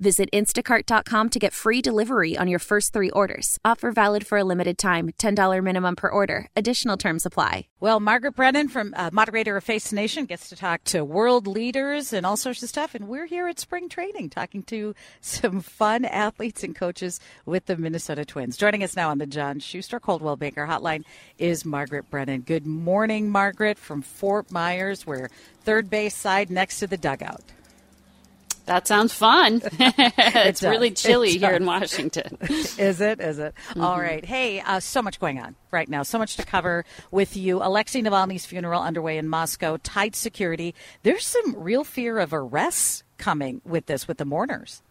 Visit instacart.com to get free delivery on your first three orders. Offer valid for a limited time $10 minimum per order. Additional terms apply. Well, Margaret Brennan from uh, moderator of Face Nation gets to talk to world leaders and all sorts of stuff. And we're here at spring training talking to some fun athletes and coaches with the Minnesota Twins. Joining us now on the John Schuster Coldwell Banker Hotline is Margaret Brennan. Good morning, Margaret, from Fort Myers. We're third base side next to the dugout. That sounds fun. it's does. really chilly It here in. Washington. Is it? Is it? All right. Hey, uh, so much going on right now. So much to cover with you. Alexei Navalny's funeral underway in Moscow. Tight security. There's some real fear of arrests coming with this, with the mourners.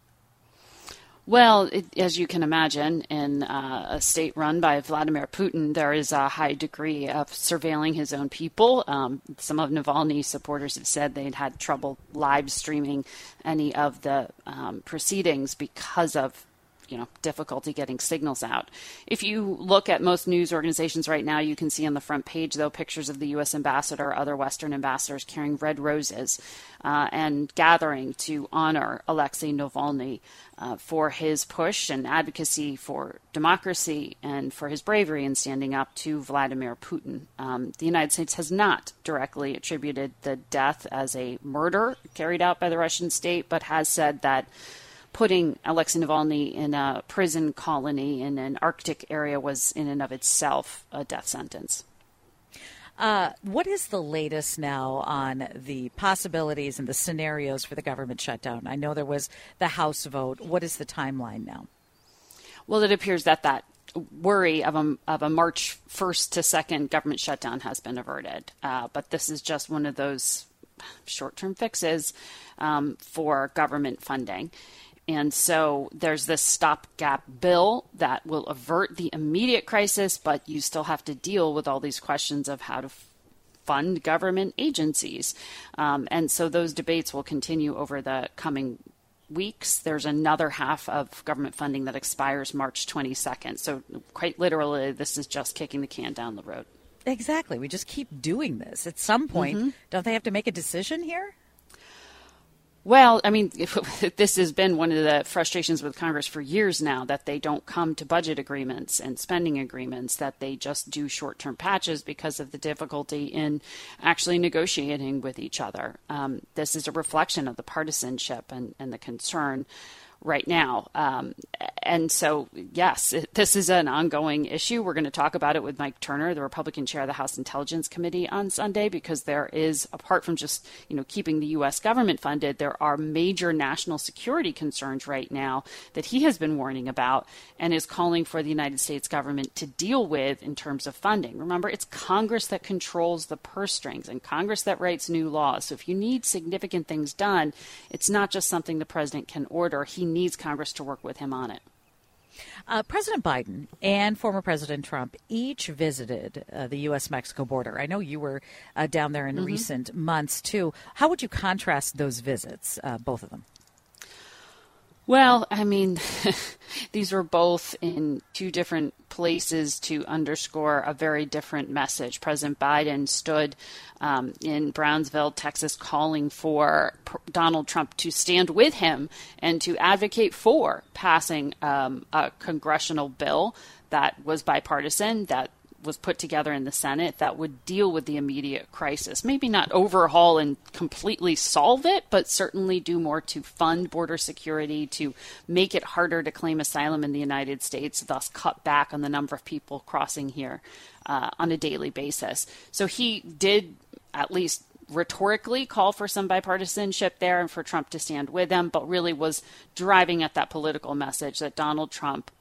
Well, it, as you can imagine, in uh, a state run by Vladimir Putin, there is a high degree of surveilling his own people. Um, some of Navalny's supporters have said they'd had trouble live streaming any of the um, proceedings because of you know difficulty getting signals out. If you look at most news organizations right now, you can see on the front page though pictures of the U.S. ambassador, other Western ambassadors carrying red roses uh, and gathering to honor Alexei Navalny uh, for his push and advocacy for democracy and for his bravery in standing up to Vladimir Putin. Um, the United States has not directly attributed the death as a murder carried out by the Russian state, but has said that putting Alexei Navalny in a prison colony in an Arctic area was, in and of itself, a death sentence. Uh, what is the latest now on the possibilities and the scenarios for the government shutdown? I know there was the House vote. What is the timeline now? Well, it appears that that worry of a, of a March 1st to 2nd government shutdown has been averted. Uh, but this is just one of those short term fixes um, for government funding. And so there's this stopgap bill that will avert the immediate crisis, but you still have to deal with all these questions of how to f- fund government agencies. Um, and so those debates will continue over the coming weeks. There's another half of government funding that expires March 22nd. So, quite literally, this is just kicking the can down the road. Exactly. We just keep doing this. At some point, don't they have to make a decision here? Well, I mean, this has been one of the frustrations with Congress for years now that they don't come to budget agreements and spending agreements, that they just do short term patches because of the difficulty in actually negotiating with each other. Um, this is a reflection of the partisanship and, and the concern right now. Um, and so, yes, it, this is an ongoing issue. We're going to talk about it with Mike Turner, the Republican chair of the House Intelligence Committee, on Sunday, because there is, apart from just you know keeping the U.S. government funded, there are major national security concerns right now that he has been warning about and is calling for the United States government to deal with in terms of funding. Remember, it's Congress that controls the purse strings and Congress that writes new laws. So if you need significant things done, it's not just something the president can order. He needs Congress to work with him on it. Uh, President Biden and former President Trump each visited uh, the U.S. Mexico border. I know you were uh, down there in recent months, too. How would you contrast those visits, uh, both of them? Well, I mean, these were both in two different places to underscore a very different message. President Biden stood um, in Brownsville, Texas, calling for Donald Trump to stand with him and to advocate for passing um, a congressional bill that was bipartisan, that was put together in the Senate that would deal with the immediate crisis. Maybe not overhaul and completely solve it, but certainly do more to fund border security, to make it harder to claim asylum in the United States, thus cut back on the number of people crossing here uh, on a daily basis. So he did at least rhetorically call for some bipartisanship there and for Trump to stand with them, but really was driving at that political message that Donald Trump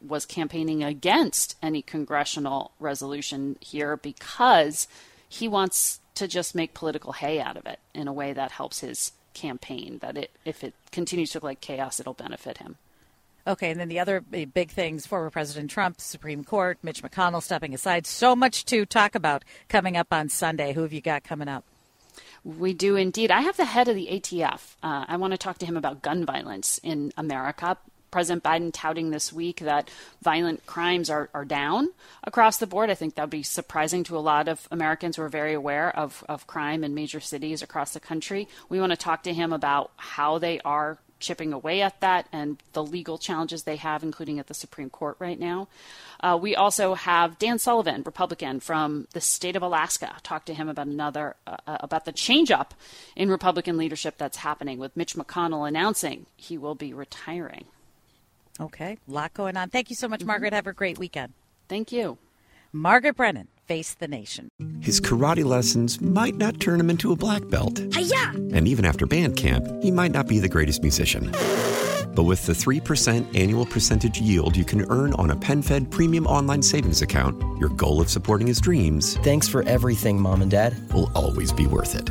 was campaigning against any congressional resolution here because he wants to just make political hay out of it in a way that helps his campaign. That it, if it continues to look like chaos, it'll benefit him. Okay, and then the other big things former President Trump, Supreme Court, Mitch McConnell stepping aside. So much to talk about coming up on Sunday. Who have you got coming up? We do indeed. I have the head of the ATF. Uh, I want to talk to him about gun violence in America. President Biden touting this week that violent crimes are, are down across the board. I think that would be surprising to a lot of Americans who are very aware of, of crime in major cities across the country. We want to talk to him about how they are chipping away at that and the legal challenges they have, including at the Supreme Court right now. Uh, we also have Dan Sullivan, Republican from the state of Alaska, talk to him about another uh, uh about the change up in Republican leadership that's happening with Mitch McConnell announcing he will be retiring. Okay, a lot going on. Thank you so much, mm-hmm. Margaret. Have a great weekend. Thank you. Margaret Brennan, Face the Nation. His karate lessons might not turn him into a black belt. Hi-ya! And even after band camp, he might not be the greatest musician. But with the 3% annual percentage yield you can earn on a PenFed premium online savings account, your goal of supporting his dreams. Thanks for everything, Mom and Dad. Will always be worth it.